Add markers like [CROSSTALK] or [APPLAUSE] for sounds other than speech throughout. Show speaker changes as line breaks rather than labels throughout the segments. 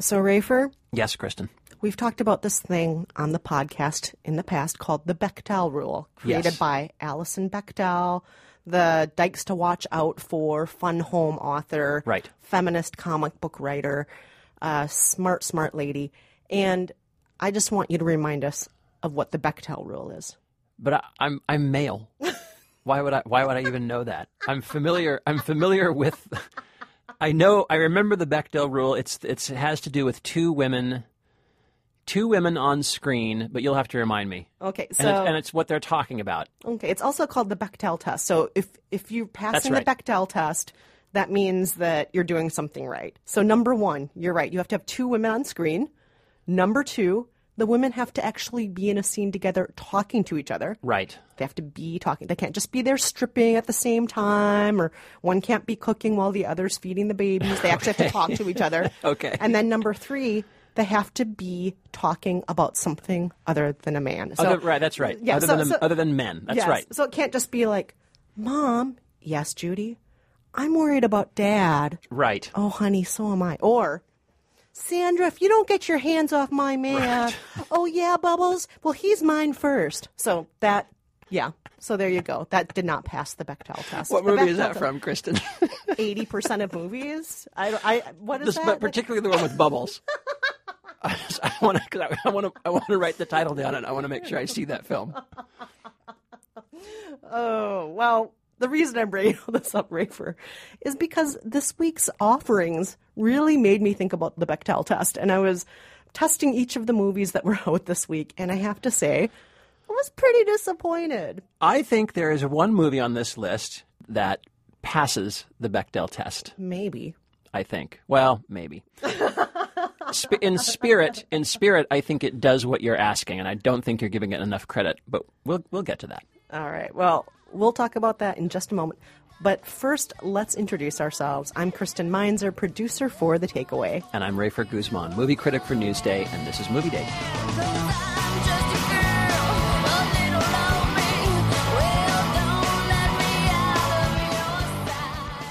So, Rafer,
Yes, Kristen.
we've talked about this thing on the podcast in the past called the Bechdel Rule, created
Yes.
by Alison Bechdel, the Dykes to Watch Out for fun home author,
Right.
feminist comic book writer, uh, smart, smart lady. And I just want you to remind us of what the Bechdel Rule is.
But I, I'm I'm male. [LAUGHS] why would I why would I even know that? I'm familiar I'm familiar with I know I remember the Bechdel rule. It's it's it has to do with two women two women on screen, but you'll have to remind me.
Okay,
And,
so
it's, and it's what they're talking about.
Okay, it's also called the Bechdel test. So if if you're passing
right.
the Bechdel test, that means that you're doing something right. So number one, you're right. You have to have two women on screen. Number two, the women have to actually be in a scene together, talking to each other.
Right.
They have to be talking. They can't just be there stripping at the same time, or one can't be cooking while the other's feeding the babies. They actually have to talk to each other. [LAUGHS]
Okay.
And then number three, they have to be talking about something other than a man. So,
Other, right, that's right.
Yeah,
other
so-
than
so-
other than men. That's
Yes.
right.
So it can't just be like, Mom, yes, Judy, I'm worried about Dad.
Right.
Oh, honey, so am I. Or, Sandra, if you don't get your hands off my man, [LAUGHS] oh, yeah, Bubbles, well, he's mine first. So that, yeah. So there you go. That did not pass the Bechdel test.
What
The
movie is that
test-
from, Kristen? [LAUGHS]
80% of movies. I, I, what is
This,
that?
but particularly the one with bubbles. [LAUGHS] I, I want to. I want to. I want to write the title down, and I want to make sure I see that film.
Oh, well, the reason I'm bringing all [LAUGHS] this up, Rafer, is because this week's offerings really made me think about the Bechdel test. And I was testing each of the movies that [LAUGHS] were out this week, and I have to say, I was pretty disappointed.
I think there is one movie on this list that passes the Bechdel test.
Maybe.
I think. Well, maybe. [LAUGHS] Sp- in spirit, in spirit, I think it does what you're asking, and I don't think you're giving it enough credit. But we'll we'll get to that.
All right. Well, we'll talk about that in just a moment. But first, let's introduce ourselves. I'm Kristen Meinzer, producer for The Takeaway.
And I'm Rafer Guzman, movie critic for Newsday, and this is Movie Day.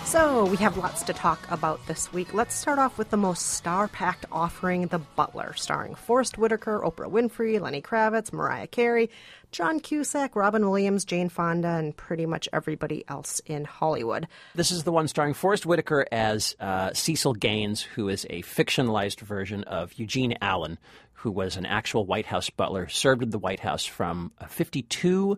So, we have lots to talk about this week. Let's start off with the most star packed offering The Butler, starring Forest Whitaker, Oprah Winfrey, Lenny Kravitz, Mariah Carey, John Cusack, Robin Williams, Jane Fonda, and pretty much everybody else in Hollywood.
This is the one starring Forest Whitaker as uh, Cecil Gaines, who is a fictionalized version of Eugene Allen, who was an actual White House butler, served in the White House from uh, 52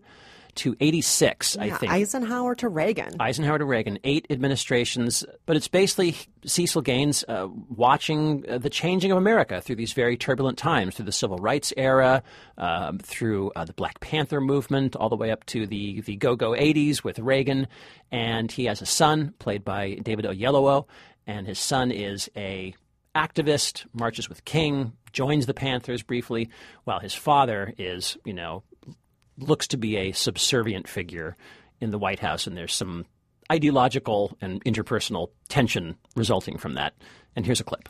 to 86, I think.
Eisenhower to Reagan.
Eisenhower to Reagan, eight administrations, but it's basically Cecil Gaines uh, watching uh, the changing of America through these very turbulent times, through the Civil Rights era, um, through uh, the Black Panther movement, all the way up to the, the go go 80s with Reagan. And he has a son played by David Oyelowo, and his son is a activist, marches with King, joins the Panthers briefly, while his father is, you know, looks to be a subservient figure in the White House, and there's some ideological and interpersonal tension resulting from that. And here's a clip.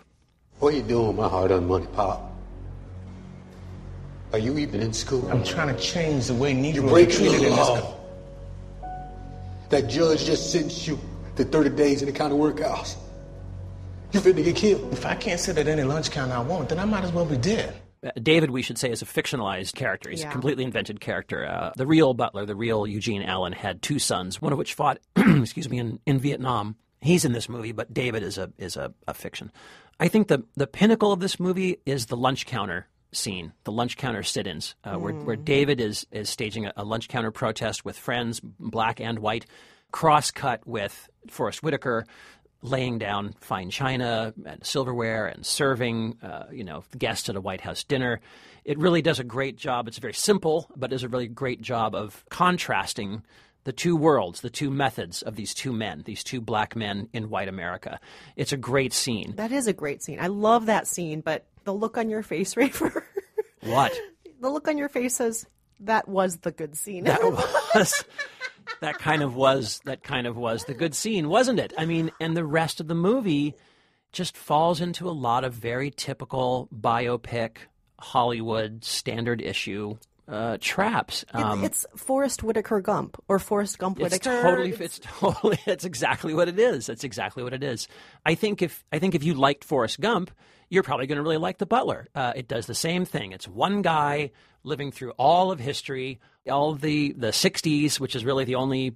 What are you doing with my hard-earned money, Pop? Are you even in school?
I'm trying to change the way Negroes
You're
treated in this country.
That judge just sentenced you to 30 days in the county workhouse. You finna get killed.
If I can't sit at any lunch counter I want, then I might as well be dead.
David, we should say, is a fictionalized character. He's
Yeah.
a completely invented character. Uh, the real Butler, the real Eugene Allen, had two sons, one of which fought, [CLEARS THROAT] excuse me, in, in Vietnam. He's in this movie, but David is a is a, a fiction. I think the the pinnacle of this movie is the lunch counter scene, the lunch counter sit-ins, uh, where where David is is staging a, a lunch counter protest with friends, black and white, cross cut with Forest Whitaker laying down fine china and silverware and serving, uh, you know, guests at a White House dinner. It really does a great job. It's very simple, but does a really great job of contrasting the two worlds, the two methods of these two men, these two black men in white America. It's a great scene.
That is a great scene. I love that scene, but the look on your face, [LAUGHS] Rafer,
What?
the look on your face says that was the good scene.
that [LAUGHS] was that kind of was that kind of was the good scene, wasn't it? I mean, and the rest of the movie just falls into a lot of very typical biopic Hollywood standard issue uh, traps. Um,
it's Forrest Whitaker Gump or Forrest Gump
it's
Whitaker.
totally
It's-
it's totally [LAUGHS] it's exactly what it is. That's exactly what it is. I think if I think if you liked Forrest Gump, you're probably going to really like The Butler. Uh, it does the same thing. It's one guy living through all of history, all of the, the 60s, which is really the only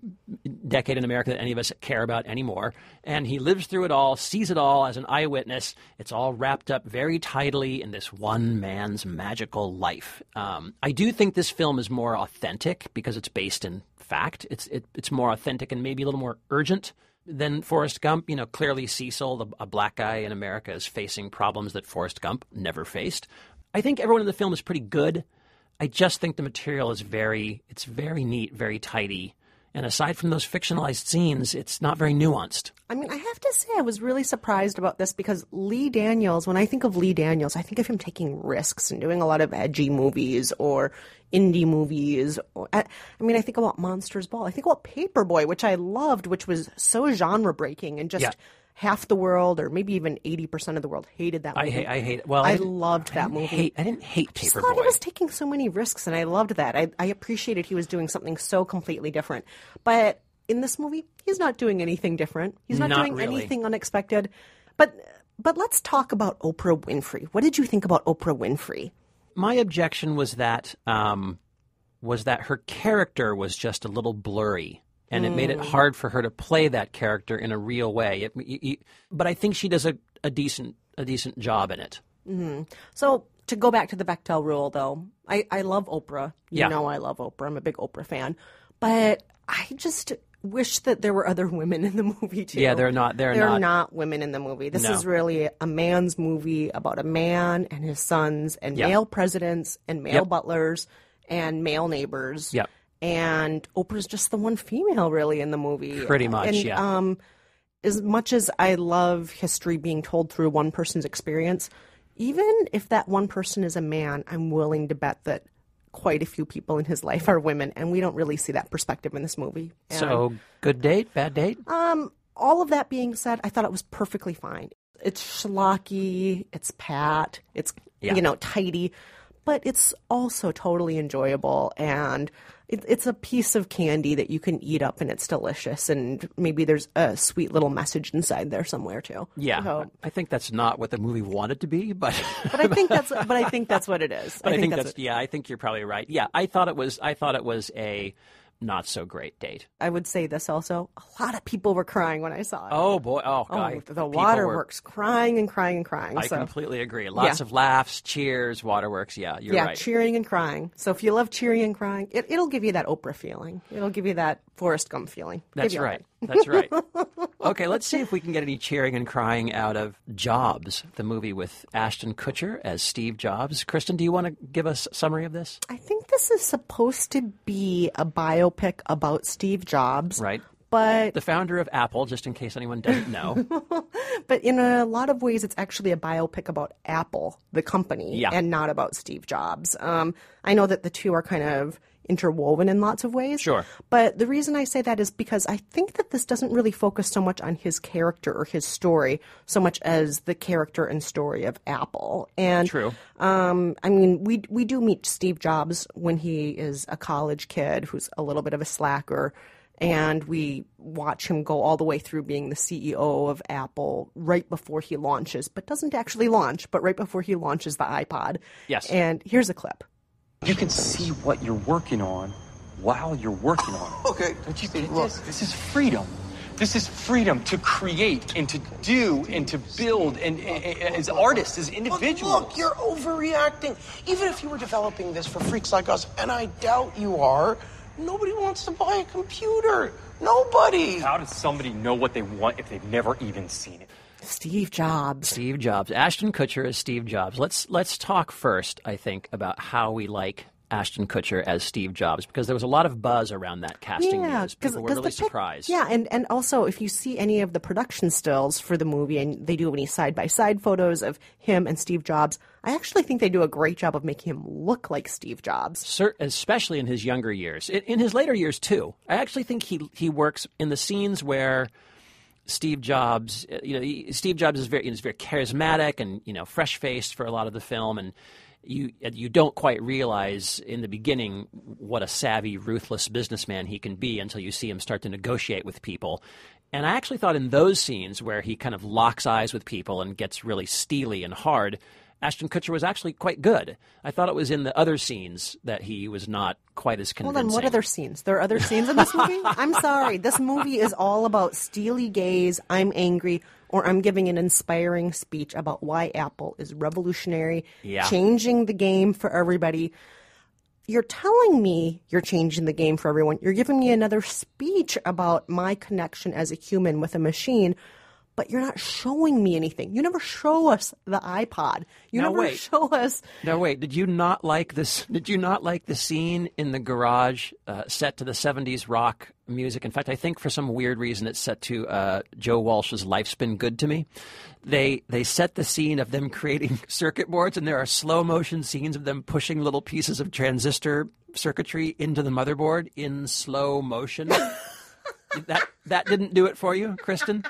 decade in America that any of us care about anymore. And he lives through it all, sees it all as an eyewitness. It's all wrapped up very tidily in this one man's magical life. Um, I do think this film is more authentic because it's based in fact. It's, it, it's more authentic and maybe a little more urgent than Forrest Gump. You know, clearly Cecil, the, a black guy in America, is facing problems that Forrest Gump never faced. I think everyone in the film is pretty good. I just think the material is very, it's very neat, very tidy. And aside from those fictionalized scenes, it's not very nuanced.
I mean, I have to say, I was really surprised about this because Lee Daniels, when I think of Lee Daniels, I think of him taking risks and doing a lot of edgy movies or indie movies. Or, I mean, I think about Monsters Ball. I think about Paperboy, which I loved, which was so genre breaking and just.
Yeah.
Half the world, or maybe even eighty percent of the world, hated that movie.
I hate, I hate. Well,
I
didn't-
loved that
didn't
movie.
Hate, I didn't hate
I just thought he was taking so many risks, and I loved that. I, I appreciated he was doing something so completely different. But in this movie, he's not doing anything different. He's not,
Not
doing
really.
anything unexpected. But but let's talk about Oprah Winfrey. What did you think about Oprah Winfrey?
My objection was that um, was that her character was just a little blurry, and it made it mm. hard for her to play that character in a real way. It, but I think she does a, a decent a decent job in it. Mm-hmm.
So to go back to the Bechdel rule, though, I, I love Oprah. You
Yeah.
know I love Oprah. I'm a big Oprah fan. But I just wish that there were other [LAUGHS] women in the movie too.
Yeah, they're not- they're
They're
not.
women in the movie. This
No.
is really a man's movie about a man and his sons and
Yeah.
male presidents and male
Yep.
butlers and male neighbors.
Yep.
And Oprah's just the one female really in the movie.
Pretty much,
And,
yeah.
Um, as much as I love history being told through one person's experience, even if that one person is a man, I'm willing to bet that quite a few people in his life are women, and we don't really see that perspective in this movie. And
So good date, bad date.
all of that being said, I thought it was perfectly fine. It's schlocky, it's pat, it's
Yeah.
you know tidy, but it's also totally enjoyable and it, it's a piece of candy that you can eat up and it's delicious and maybe there's a sweet little message inside there somewhere too.
Yeah,
So-
I think that's not what the movie wanted to be, but [LAUGHS]
but I think that's but I think that's what it is.
but I think, that's,
what-
yeah. I think you're probably right. Yeah, I thought it was. I thought it was a not so great date.
I would say this also. A lot of people were crying when I saw it.
Oh boy! Oh,
Oh, the
people were-
waterworks crying and crying and crying.
I
so.
completely agree. Lots
Yeah.
of laughs, cheers, waterworks. Yeah, you're
yeah,
right.
cheering and crying. So if you love cheering and crying, it, it'll give you that Oprah feeling. It'll give you that Forrest Gump feeling.
That's right. That's right. [LAUGHS] Okay, let's see if we can get any cheering and crying out of Jobs, the movie with Ashton Kutcher as Steve Jobs. Kristen, do you want to give us a summary of this?
I think this is supposed to be a biopic about Steve Jobs,
Right.
But
The founder of Apple, just in case anyone doesn't know. [LAUGHS]
but in a lot of ways, it's actually a biopic about Apple, the company,
Yeah.
and not about Steve Jobs. Um, I know that the two are kind of interwoven in lots of ways.
Sure.
But the reason I say that is because I think that this doesn't really focus so much on his character or his story, so much as the character and story of Apple. And
True.
um, I mean, we we do meet Steve Jobs when he is a college kid who's a little bit of a slacker, and we watch him go all the way through being the CEO of Apple right before he launches, but doesn't actually launch, but right before he launches the iPod.
Yes.
And here's a clip.
You can see what you're working on while you're working on it.
Okay.
Don't you get this? This is freedom. This is freedom to create and to do and to build and, and- and as artists, as
But
individuals.
look, you're overreacting. Even if you were developing this for freaks like us, and I doubt you are, nobody wants to buy a computer. Nobody.
How does somebody know what they want if they've never even seen it?
Steve Jobs.
Steve Jobs. Ashton Kutcher as Steve Jobs. Let's let's talk first, I think, about how we like Ashton Kutcher as Steve Jobs because there was a lot of buzz around that casting news. People were really
pic-
surprised.
Yeah, and, and also if you see any of the production stills for the movie and they do any side by side photos of him and Steve Jobs, I actually think they do a great job of making him look like Steve Jobs.
Especially in his younger years. In, in his later years too. I actually think he he works in the scenes where Steve Jobs, uh, you know, he- Steve Jobs is very is very charismatic and you know fresh faced for a lot of the film, and you you don't quite realize in the beginning what a savvy, ruthless businessman he can be until you see him start to negotiate with people. And I actually thought in those scenes where he kind of locks eyes with people and gets really steely and hard, Ashton Kutcher was actually quite good. I thought it was in the other scenes that he was not quite as convincing.
Well, then what other scenes? There are other scenes in this [LAUGHS] movie? I'm sorry. This movie is all about steely gaze, I'm angry, or I'm giving an inspiring speech about why Apple is revolutionary,
Yeah.
changing the game for everybody. You're telling me you're changing the game for everyone. You're giving me another speech about my connection as a human with a machine, but you're not showing me anything. You never show us the iPod. You
Now
never
wait.
show us
Now wait, did you not like this? Did you not like the scene in the garage uh, set to the '70s rock music? In fact, I think for some weird reason it's set to uh, Joe Walsh's "Life's Been Good to Me." They they set the scene of them [LAUGHS] creating circuit boards, and there are slow motion scenes of them pushing little pieces of transistor circuitry into the motherboard in slow motion. [LAUGHS] that that didn't do it for you, Kristen.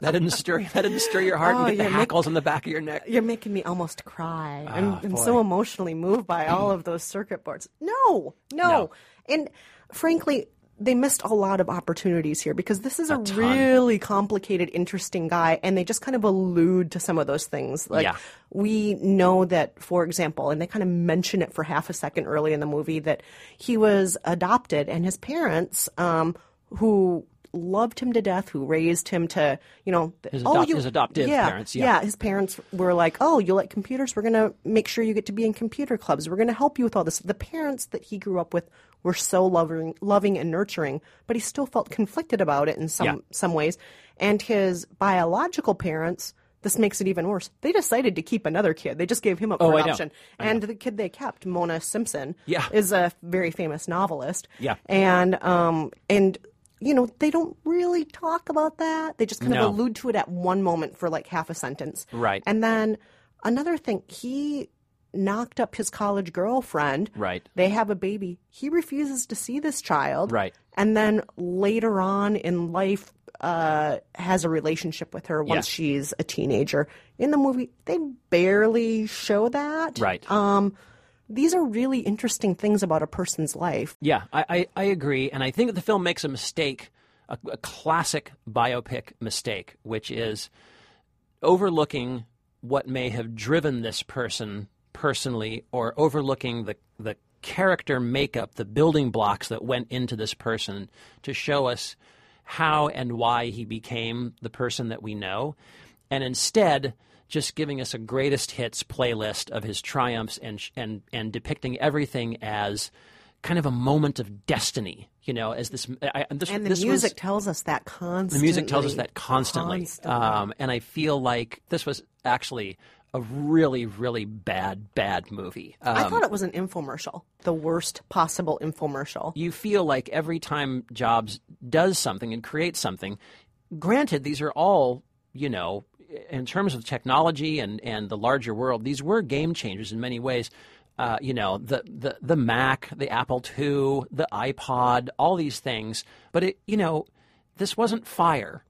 That didn't stir. That didn't stir your heart
Oh,
and get the
make-
hackles on the back of your neck.
You're making me almost cry. I'm,
Ah,
I'm so emotionally moved by all of those circuit boards. No, no,
No.
And frankly, they missed a lot of opportunities here because this is a,
ton.
really complicated, interesting guy, and they just kind of allude to some of those things. Like
Yeah.
we know that, for example, and they kind of mention it for half a second early in the movie that he was adopted, and his parents, um, who loved him to death, who raised him to, you know,
His
oh, you-
his adoptive
yeah,
parents, yeah.
his parents were like, "Oh, you like computers? We're gonna make sure you get to be in computer clubs. We're gonna help you with all this." The parents that he grew up with were so loving, loving and nurturing, but he still felt conflicted about it in some
Yeah.
some ways. And his biological parents. This makes it even worse. They decided to keep another kid. They just gave him up
Oh,
for adoption. And the kid they kept, Mona Simpson,
Yeah.
is a very famous novelist.
Yeah.
And um and you know, they don't really talk about that. They just kind
No.
of allude to it at one moment for like half a sentence.
Right.
And then another thing, he knocked up his college girlfriend.
Right.
They have a baby. He refuses to see this child.
Right.
And then later on in life, uh, has a relationship with her once
Yeah.
she's a teenager. In the movie, they barely show that.
Right.
Um, these are really interesting things about a person's life.
Yeah, I, I, I agree, and I think that the film makes a mistake, a, a classic biopic mistake, which is overlooking what may have driven this person personally, or overlooking the the character makeup, the building blocks that went into this person to show us how and why he became the person that we know, and instead just giving us a greatest hits playlist of his triumphs and and and depicting everything as kind of a moment of destiny, you know, as this. I, and this
And the
this
music
was,
tells us that constantly.
the music tells us that constantly,
Constantly.
Um, and I feel like this was actually a really, really bad, bad movie. Um,
I thought it was an infomercial, the worst possible infomercial.
you feel like every time Jobs does something and creates something, granted, these are all, you know, in terms of technology and, and the larger world, these were game changers in many ways. Uh, you know, the, the, the Mac, the Apple II, the iPod, all these things. But, it, you know, this wasn't fire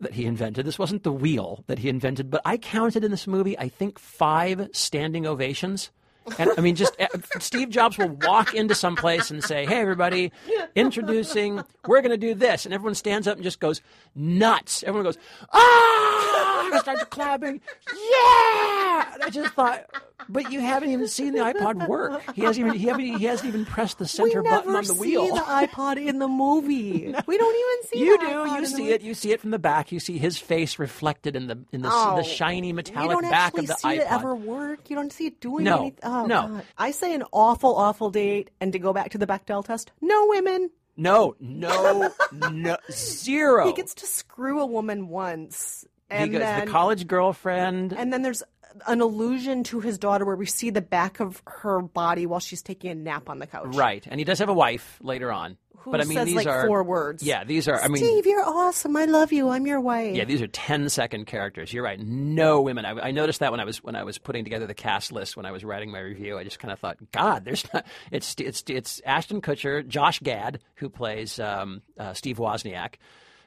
that he invented. This wasn't the wheel that he invented. But I counted in this movie, I think, five standing ovations. And I mean, just uh, Steve Jobs will walk into some place and say, "Hey, everybody, introducing, we're going to do this," and everyone stands up and just goes nuts. Everyone goes, "Ah!" and starts clapping. Yeah! And I just thought, but you haven't even seen the iPod work. He hasn't even he, haven't, he hasn't even pressed the center
we
button
never
on the
see
wheel.
the iPod in the movie. [LAUGHS] We don't even see.
It.
You
do.
iPod
You see it. You see it from the back. You see his face reflected in the in the,
Oh,
the shiny
you
metallic
don't
back
actually
of the
see
iPod.
it ever work. You don't see it doing
No,
anything. Oh, Oh,
no.
God. I say an awful, awful date, and to go back to the Bechdel test, no women.
No, no, no, zero.
He gets to screw a woman once,
He goes,
then
the college girlfriend.
and then there's an allusion to his daughter where we see the back of her body while she's taking a nap on the couch.
right, and he does have a wife later on.
Who
but I mean,
says
these
like
are
four words.
Yeah, these are. I mean,
Steve, you're awesome. I love you. I'm your wife.
yeah, these are 10 second characters. You're right. No women. I, I noticed that when I was when I was putting together the cast list when I was writing my review. I just kind of thought, God, there's not. [LAUGHS] It's it's it's Ashton Kutcher, Josh Gad, who plays um, uh, Steve Wozniak.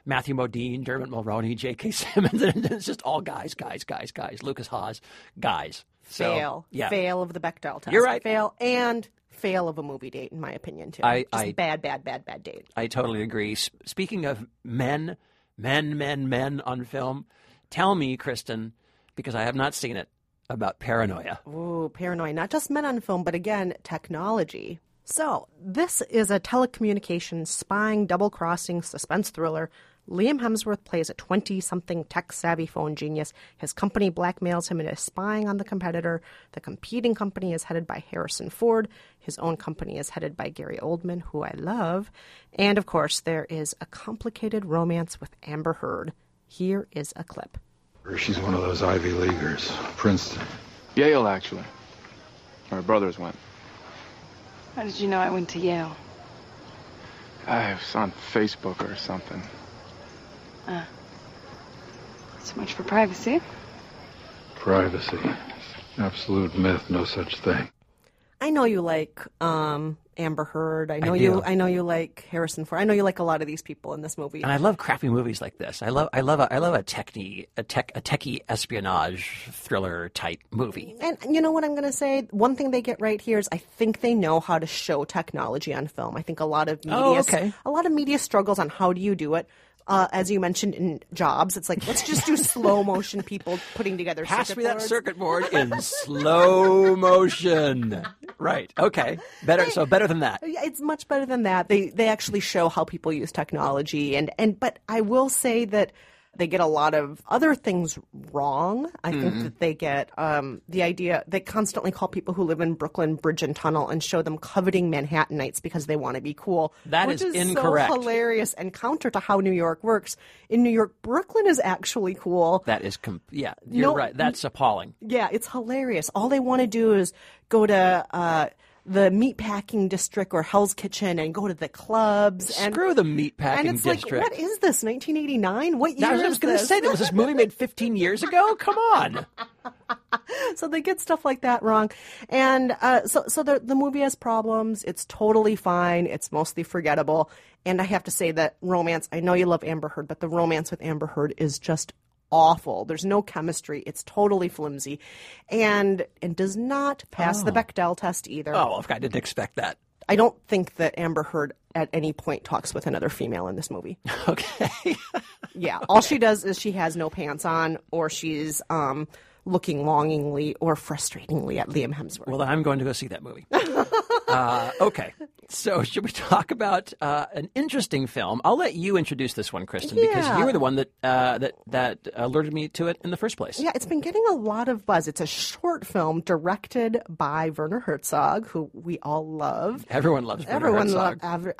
Matthew Modine, Dermot Mulroney, J.K. [LAUGHS] Simmons, and it's just all guys, guys, guys, guys. Lukas Haas, guys. So,
fail,
yeah.
fail of the Bechdel test.
You're right.
Fail and fail of a movie date, in my opinion, too.
I-
Just
I-
bad, bad, bad, bad date.
I totally agree. S- speaking of men, men, men, men on film, tell me, Kristen, because I have not seen it, about paranoia.
Ooh, paranoia. Not just men on film, but again, technology. So, this is a telecommunications spying, double crossing suspense thriller. Liam Hemsworth plays a 20 something tech savvy phone genius. His company blackmails him into spying on the competitor. The competing company is headed by Harrison Ford. His own company is headed by Gary Oldman, who I love. And of course, there is a complicated romance with Amber Heard. Here is a clip.
She's one of those Ivy Leaguers. Princeton.
Yale, actually. My brothers went.
How did you know I went to Yale?
I was on Facebook or something.
So much for privacy.
Privacy. Absolute myth, no such thing.
I know you like um, Amber Heard. I know
do.
you. I know you like Harrison Ford. I know you like a lot of these people in this movie.
And I love crappy movies like this. I love, I love, a, I love a techie, a tech, a techie espionage thriller type movie.
And you know what I'm going to say? One thing they get right here is I think they know how to show technology on film. I think a lot of media,
Oh, okay.
a lot of media struggles on how do you do it. Uh, as you mentioned in Jobs, it's like let's just do [LAUGHS] slow motion people putting together.
Pass
circuit
me that circuit board in [LAUGHS] slow motion. Right. Okay. Better. So better than that.
It's much better than that. They they actually show how people use technology and and but I will say that they get a lot of other things wrong. I
Mm-hmm.
think that they get um, the idea they constantly call people who live in Brooklyn bridge and tunnel and show them coveting Manhattanites because they want to be cool.
That
which
is
is
incorrect.
So hilarious and counter to how New York works. In New York, Brooklyn is actually cool.
That is, com- yeah, you're
No,
right. That's appalling.
Yeah, it's hilarious. All they want to do is go to uh, the meatpacking district or Hell's Kitchen and go to the clubs. And,
Screw the meatpacking district.
and it's
district.
like, what is this? 1989? What year
was, I was going to say, that was this movie made 15 years ago? Come on. [LAUGHS]
so they get stuff like that wrong, and uh, so so the the movie has problems. It's totally fine. It's mostly forgettable. And I have to say that romance. I know you love Amber Heard, but the romance with Amber Heard is just awful. There's no chemistry. It's totally flimsy, and and does not pass the Bechdel test either.
Oh, I didn't expect that.
I don't think that Amber Heard at any point talks with another female in this movie. [LAUGHS]
Okay. [LAUGHS]
Yeah, all she does is she has no pants on, or she's um, looking longingly or frustratingly at Liam Hemsworth.
well, then I'm going to go see that movie. [LAUGHS] uh, okay. So, [LAUGHS] should we talk about uh, an interesting film? I'll let you introduce this one, Kristen, because you were the one that uh, that that alerted me to it in the first place.
Yeah, it's been getting a lot of buzz. It's a short film directed by Werner Herzog, who we all love.
Everyone loves Werner
Everyone
Herzog.
loves. Every,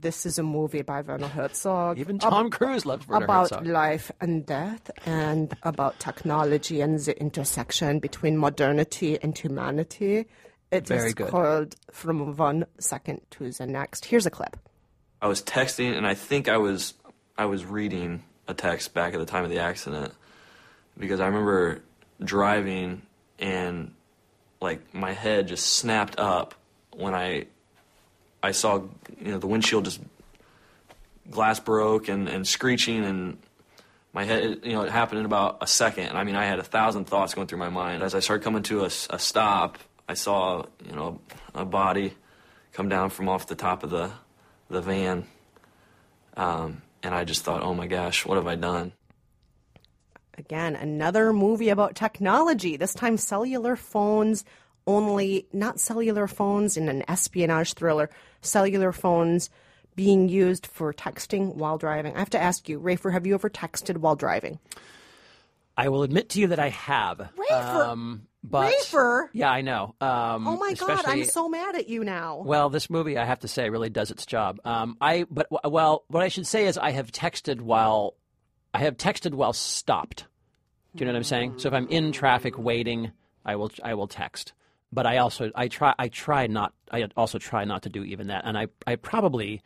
this is a movie by Werner Herzog.
Even Tom Cruise loves Werner
about
Herzog.
life and death, and about technology and the intersection between modernity and humanity. It is
Very good.
called From One Second to the Next. Here's a clip.
I was texting, and I think I was I was reading a text back at the time of the accident because I remember driving and like my head just snapped up when I I saw you know the windshield just glass broke and, and screeching and my head you know it happened in about a second and I mean I had a thousand thoughts going through my mind as I started coming to a stop I saw you know a body come down from off the top of the the van um, and I just thought oh my gosh what have I done
Again, another movie about technology. This time, cellular phones only, not cellular phones in an espionage thriller, cellular phones being used for texting while driving. I have to ask you, Rafer, have you ever texted while driving?
I will admit to you that I have.
Rafer!
Um, but! Yeah, I know. Um,
Oh my God, I'm so mad at you now.
Well, this movie, I have to say, really does its job. Um, I but well, what I should say is I have texted while I have texted while stopped. Do you know what I'm saying? So if I'm in traffic waiting, I will I will text. But I also I try I try not I also try not to do even that, and I I probably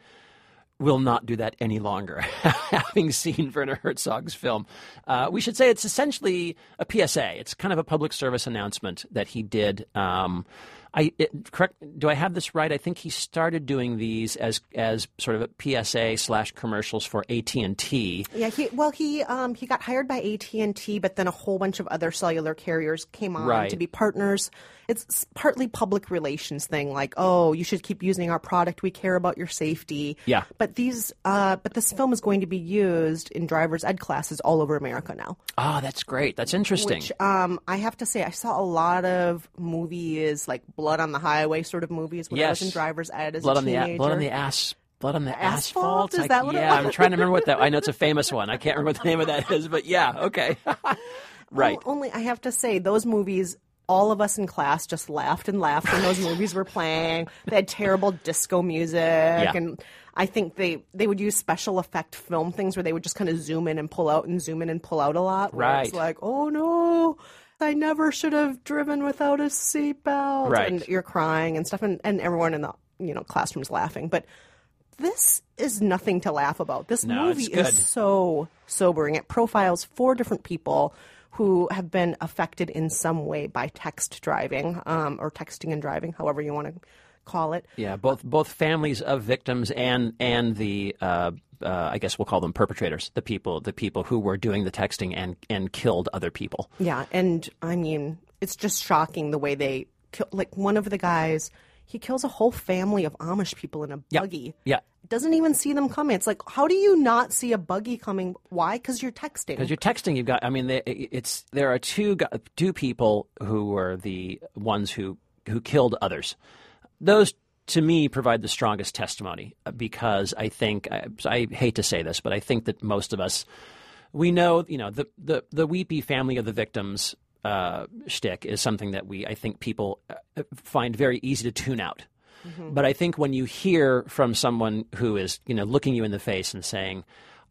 will not do that any longer. [LAUGHS] Having seen Werner Herzog's film, uh, we should say it's essentially a PSA. It's kind of a public service announcement that he did um, I it, correct. Do I have this right? I think he started doing these as as sort of a PSA slash commercials for AT and T.
Yeah, he well he um he got hired by AT and T, but then a whole bunch of other cellular carriers came on
Right.
to be partners. It's partly public relations thing, like oh you should keep using our product. We care about your safety.
Yeah.
But these uh but this film is going to be used in driver's ed classes all over America now.
Oh, that's great. That's interesting.
Which um, I have to say, I saw a lot of movies like Blood on the Highway sort of movies when I was in driver's ed as
blood
a
on the
teenager.
a- blood on the ass. Blood on the
Asphalt?
asphalt.
Is
I-
that what it
yeah, I'm trying to remember what that. I know it's a famous one. I can't remember what the name of that is, but yeah, okay, [LAUGHS] right.
O- only I have to say, those movies. All of us in class just laughed and laughed when those movies were playing. They had terrible disco music, and I think they they would use special effect film things where they would just kind of zoom in and pull out and zoom in and pull out a lot. where It's
Right.
like, oh no, I never should have driven without a seatbelt.
Right.
And you're crying and stuff, and, and everyone in the you know classroom's laughing, but. This is nothing to laugh about. This
No,
movie is so sobering. It profiles four different people who have been affected in some way by text driving um, or texting and driving, however you want to call it.
Yeah, both both families of victims and and the uh, uh, I guess we'll call them perpetrators, the people the people who were doing the texting and and killed other people.
Yeah, and I mean, it's just shocking the way they kill. Like one of the guys, he kills a whole family of Amish people in a buggy.
Yeah.
Doesn't even see them coming. It's like, how do you not see a buggy coming? Why? Because you're texting.
Because you're texting, you've got. I mean, they, it's there are two two people who were the ones who who killed others. Those to me provide the strongest testimony uh, because I think I, I hate to say this, but I think that most of us we know you know the the the weepy family of the victims uh, shtick is something that we I think people uh, find very easy to tune out. But I think when you hear from someone who is, you know, looking you in the face and saying,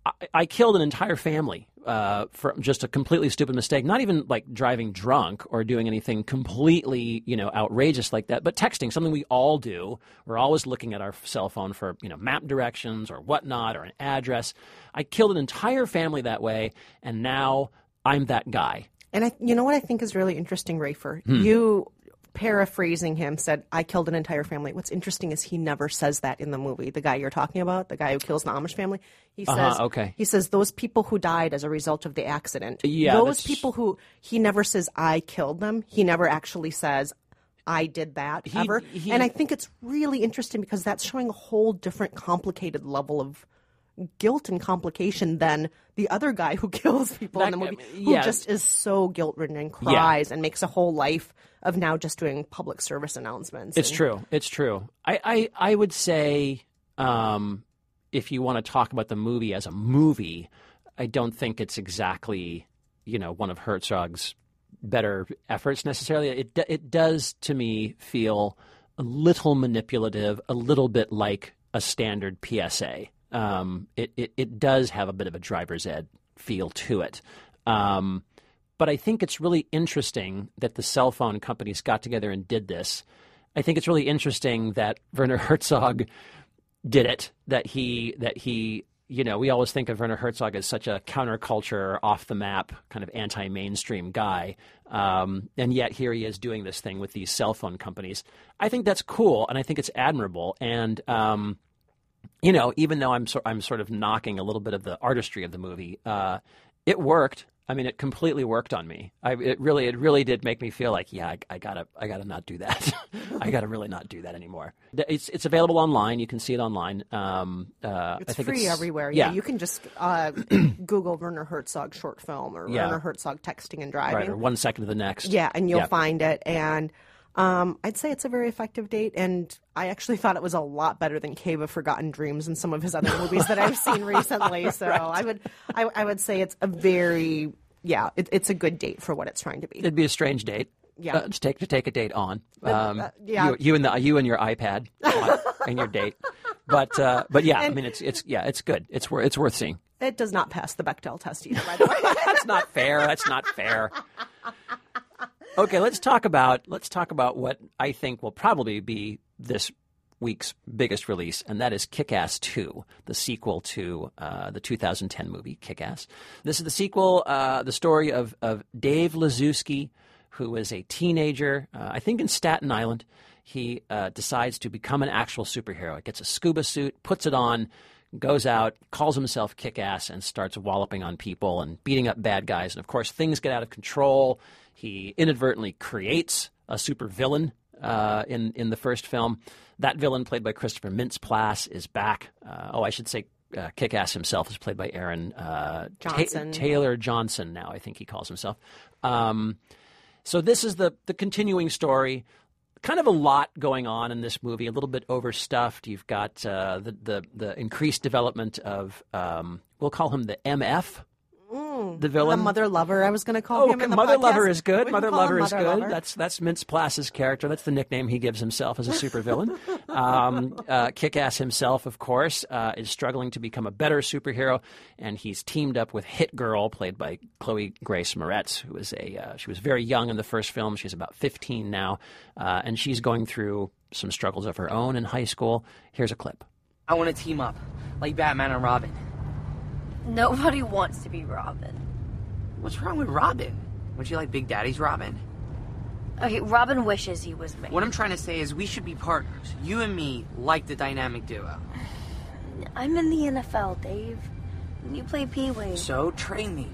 "I, I killed an entire family uh, for just a completely stupid mistake," not even like driving drunk or doing anything completely, you know, outrageous like that, but texting, something we all do. We're always looking at our cell phone for, you know, map directions or whatnot or an address. I killed an entire family that way, and now I'm that guy.
And I, you know what I think is really interesting, Rafer?
Hmm.
You, paraphrasing him, said, I killed an entire family. What's interesting is he never says that in the movie. The guy you're talking about, the guy who kills the Amish family, he
Uh-huh,
says,
okay.
he says, those people who died as a result of the accident,
Yeah,
those
that's-
people who, he never says, I killed them. He never actually says, I did that
He-
ever.
he-
and I think it's really interesting because that's showing a whole different complicated level of guilt and complication than the other guy who [LAUGHS] kills people in the movie who
yeah.
just is so guilt ridden and
Yeah.
cries and makes a whole life of now just doing public service announcements.
It's
and-
true. It's true. I, I, I would say um, if you want to talk about the movie as a movie, I don't think it's exactly you know one of Herzog's better efforts necessarily. It it does to me feel a little manipulative, a little bit like a standard PSA. Um, it, it it does have a bit of a driver's ed feel to it. Um, but I think it's really interesting that the cell phone companies got together and did this. I think it's really interesting that [LAUGHS] Werner Herzog did it. That he that he you know we always think of Werner Herzog as such a counterculture, off the map, kind of anti-mainstream guy, um, and yet here he is doing this thing with these cell phone companies. I think that's cool, and I think it's admirable, and. Um, you know, even though I'm so, I'm sort of knocking a little bit of the artistry of the movie, uh, it worked. I mean, it completely worked on me. I, it really, it really did make me feel like, yeah, I, I gotta, I gotta not do that. [LAUGHS] I gotta really not do that anymore. It's, it's available online. You can see it online. Um, uh,
It's
I think
free
it's,
everywhere.
Yeah,
Yeah, you can just uh, [CLEARS THROAT] Google Werner Herzog short film or
Yeah.
Werner Herzog texting and driving.
right. Or one second to the next.
Yeah, and you'll
Yeah.
find it. And um, I'd say it's a very effective date. And I actually thought it was a lot better than Cave of Forgotten Dreams and some of his other movies that I've seen [LAUGHS] recently. So I would, I, I would say it's a very, yeah, it, it's a good date for what it's trying to be.
It'd be a strange date.
Yeah.
uh, to take to take a date on. Um,
uh, yeah.
you, you and the you and your iPad on, and your date. But uh, but yeah, I mean it's it's yeah it's good. It's worth it's worth seeing.
It does not pass the Bechdel test either, by the way. [LAUGHS]
That's not fair. That's not fair. Okay, let's talk about let's talk about what I think will probably be this week's biggest release, and that is Kick-Ass 2, the sequel to uh, the 2010 movie Kick-Ass. This is the sequel, uh, the story of of Dave Lizewski, who is a teenager, uh, I think in Staten Island. He uh, decides to become an actual superhero. He gets a scuba suit, puts it on, goes out, calls himself kick ass, and starts walloping on people and beating up bad guys. And of course, things get out of control. He inadvertently creates a super villain uh, in, in the first film. That villain, played by Christopher Mintz-Plasse, is back. Uh, oh, I should say uh, Kick Ass himself is played by Aaron uh, Ta- Taylor Johnson. Now I think he calls himself. Um, so this is the the continuing story. Kind of a lot going on in this movie. A little bit overstuffed. You've got uh, the, the the increased development of um, we'll call him the MF. The villain,
The mother lover, I was going to call
Oh,
him.
okay.
in the
Mother
podcast.
Lover is good.
We
Mother
call him
Lover is
Mother
good.
Lover.
That's that's Mintz Plasse's character. That's the nickname he gives himself as a supervillain. [LAUGHS] um, uh, Kick-Ass himself, of course, uh, is struggling to become a better superhero, and he's teamed up with Hit Girl, played by Chloe Grace Moretz, who is a uh, she was very young in the first film. She's about 15 now, uh, and she's going through some struggles of her own in high school. Here's a clip.
I want to team up, like Batman and Robin.
Nobody wants to be Robin.
What's wrong with Robin? Would you like Big Daddy's Robin?
Okay, Robin wishes he was me.
What I'm trying to say is we should be partners. You and me like the dynamic duo.
I'm in the NFL, Dave. You play Pee Wee.
So train me.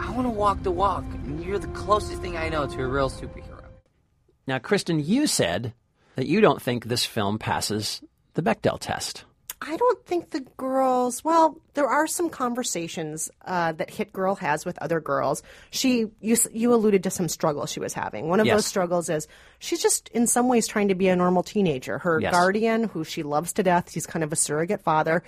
I want to walk the walk. and You're the closest thing I know to a real superhero.
Now, Kristen, you said that you don't think this film passes the Bechdel test.
I don't think the girls. Well, there are some conversations uh, that Hit Girl has with other girls. She, you, you alluded to some struggles she was having. One of
Yes.
those struggles is she's just in some ways trying to be a normal teenager. Her
Yes.
guardian, who she loves to death, he's kind of a surrogate father.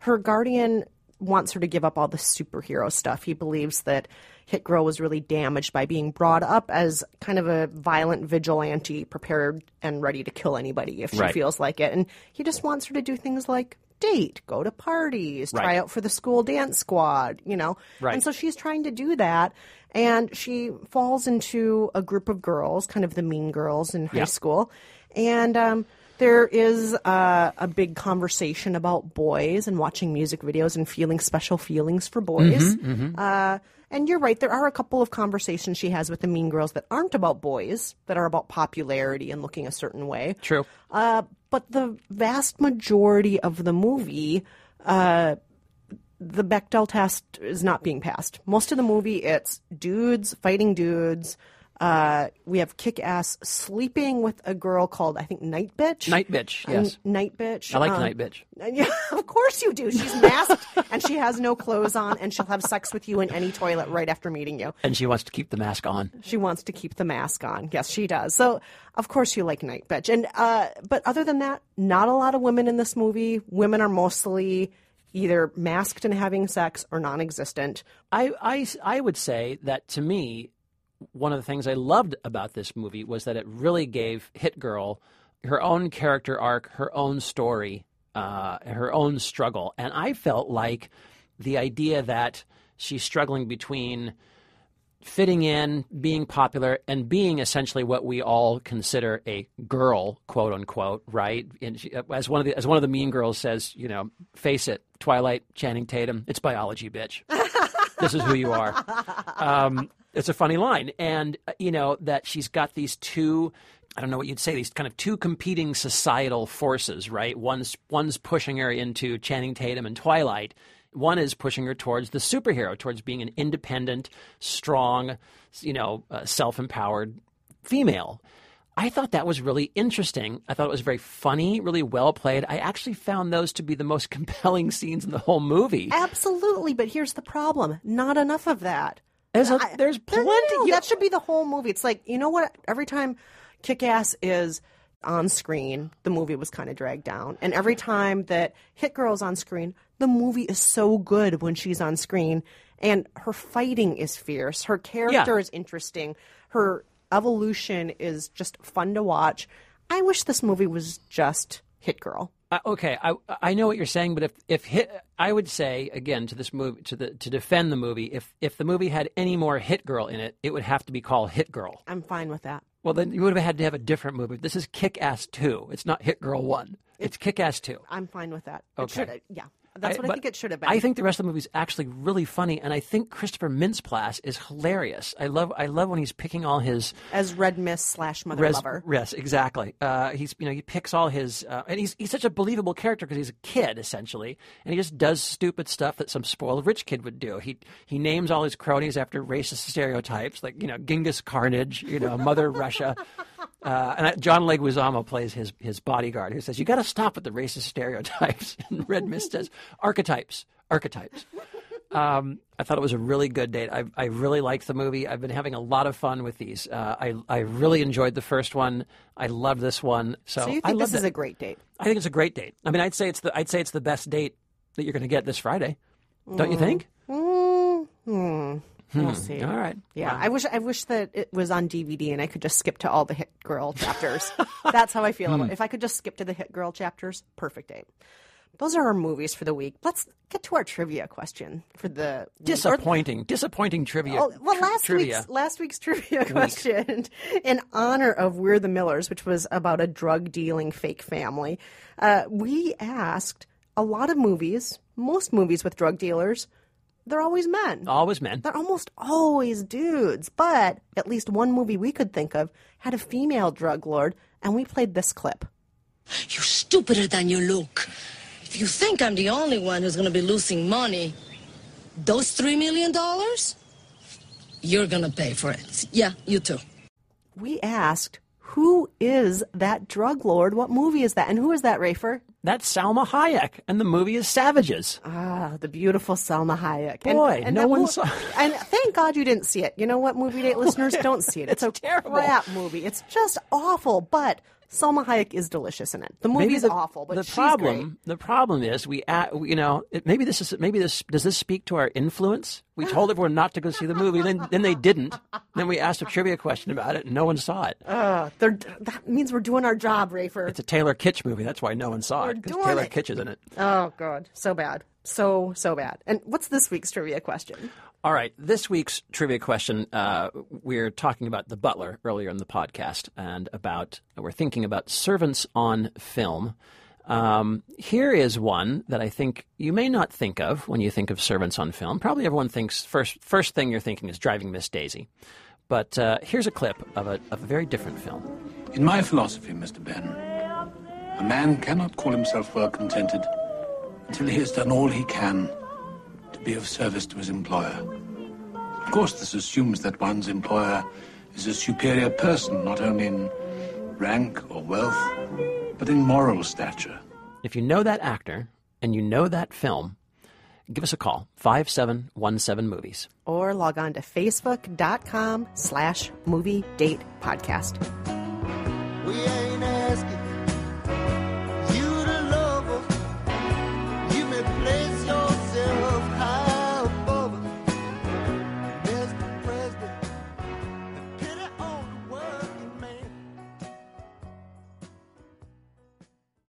Her guardian wants her to give up all the superhero stuff. He believes that Hit Girl was really damaged by being brought up as kind of a violent vigilante, prepared and ready to kill anybody if she
Right.
feels like it. And he just wants her to do things like date, go to parties, try
Right.
out for the school dance squad, you know?
Right.
And so she's trying to do that. And she falls into a group of girls, kind of the mean girls in high
Yeah.
school. And um, there is uh, a big conversation about boys and watching music videos and feeling special feelings for boys.
Mhm, mhm.
Uh, and you're right, there are a couple of conversations she has with the mean girls that aren't about boys, that are about popularity and looking a certain way.
True.
Uh, but the vast majority of the movie, uh, the Bechdel test is not being passed. Most of the movie, it's dudes fighting dudes. Uh, we have kick ass sleeping with a girl called, I think, Night Bitch.
Night Bitch,
Uh,
yes.
Night Bitch.
I like
Um,
Night Bitch. [LAUGHS]
Yeah, of course you do. She's masked [LAUGHS] and she has no clothes on, and she'll have sex with you in any toilet right after meeting you.
And she wants to keep the mask on.
She wants to keep the mask on. Yes, she does. So, of course, you like Night Bitch. And uh, but other than that, not a lot of women in this movie. Women are mostly either masked and having sex or non-existent.
I, I, I would say that to me, one of the things I loved about this movie was that it really gave Hit Girl her own character arc, her own story, uh, her own struggle. And I felt like the idea that she's struggling between fitting in, being popular, and being essentially what we all consider a girl, quote unquote, right? She, as one of the as one of the mean girls says, you know, face it, Twilight, Channing Tatum, it's biology, bitch. [LAUGHS] this is who you are. Um, it's a funny line, and uh, you know that she's got these two. I don't know what you'd say. These kind of two competing societal forces, right? One's one's pushing her into Channing Tatum and Twilight. One is pushing her towards the superhero, towards being an independent, strong, you know, uh, self-empowered female. I thought that was really interesting. I thought it was very funny, really well played. I actually found those to be the most [LAUGHS] compelling scenes in the whole movie.
Absolutely, but here's the problem: not enough of that.
There's, a, there's
no,
plenty.
no, that should be the whole movie. It's like you know what? Every time Kick Ass is on screen, the movie was kind of dragged down, and every time that Hit Girl's on screen, the movie is so good when she's on screen, and her fighting is fierce. Her character
Yeah.
is interesting. Her evolution is just fun to watch. I wish this movie was just Hit Girl.
Uh, okay, I I know what you're saying, but if if hit, I would say again to this movie to the to defend the movie, if if the movie had any more Hit Girl in it, it would have to be called Hit Girl.
I'm fine with that.
Well, then you would have had to have a different movie. This is Kick Ass Two. It's not Hit Girl One. It's Kick Ass Two.
I'm fine with that.
Okay.
should- yeah. That's what I think it should have been.
I think the rest of the movie is actually really funny, and I think Christopher Mintz-Plasse is hilarious. I love I love when he's picking all his
as Red Mist slash Mother
res-
Lover.
Yes, exactly. Uh, he's you know he picks all his uh, and he's he's such a believable character because he's a kid essentially, and he just does stupid stuff that some spoiled rich kid would do. He he names all his cronies after racist stereotypes like you know Genghis Carnage, you know Mother Russia. [LAUGHS] Uh, and I, John Leguizamo plays his his bodyguard who says, "You got to stop with the racist stereotypes." [LAUGHS] and Red Mist says, "Archetypes, archetypes." Um, I thought it was a really good date. I, I really liked the movie. I've been having a lot of fun with these. Uh, I I really enjoyed the first one. I love this one. So,
So you think
loved
this is
it.
a great date?
I think it's a great date. I mean, I'd say it's the I'd say it's the best date that you're going to get this Friday. Don't you
Mm.
think?
Mm, hmm. We'll see.
All right.
Yeah,
Wow.
I wish I wish that it was on DVD and I could just skip to all the Hit Girl chapters. [LAUGHS] That's how I feel about
Hmm.
it. If I could just skip to the Hit Girl chapters, perfect date. Those are our movies for the week. Let's get to our trivia question for the
Disappointing, disappointing trivia.
Oh, well,
tri-
last
trivia.
week's last week's trivia question, [LAUGHS] in honor of We're the Millers, which was about a drug dealing fake family, uh, we asked a lot of movies, most movies with drug dealers, they're always men.
Always men.
They're almost always dudes, but at least one movie we could think of had a female drug lord, and we played this clip.
You're stupider than you look. If you think I'm the only one who's going to be losing money, those three million dollars, you're going to pay for it. Yeah, you too.
We asked, who is that drug lord? What movie is that? And who is that, Rafer?
That's Salma Hayek, and the movie is Savages.
Ah, the beautiful Salma Hayek.
Boy, no one
mo-
saw- [LAUGHS]
And thank God you didn't see it. You know what, movie date listeners [LAUGHS] don't see it. It's, a
terrible.
crap movie. It's just awful. But Salma Hayek is delicious in it. The movie is awful, but
the
she's
problem the problem is we a you know it, maybe this is maybe this does this speak to our influence? We told everyone not to go see the movie, then then they didn't. Then we asked a trivia question about it, and no one saw it.
Uh, that means we're doing our job, Rafer.
It's a Taylor Kitsch movie. That's why no one saw
We're
it because Taylor
it.
Kitsch is in it.
Oh God, so bad, so so bad. And what's this week's trivia question?
All right, this week's trivia question. Uh, we're talking about The Butler earlier in the podcast, and about we're thinking about servants on film. Um, here is one that I think you may not think of when you think of servants on film. Probably everyone thinks first first thing you're thinking is Driving Miss Daisy, but uh, here's a clip of a, of a very different film.
In my philosophy, Mr. Ben, a man cannot call himself well contented until he has done all he can to be of service to his employer. Of course, this assumes that one's employer is a superior person, not only in rank or wealth, but in moral stature.
If you know that actor and you know that film, give us a call 5717 movies.
Or log on to facebook.com slash movie date podcast.
We ain't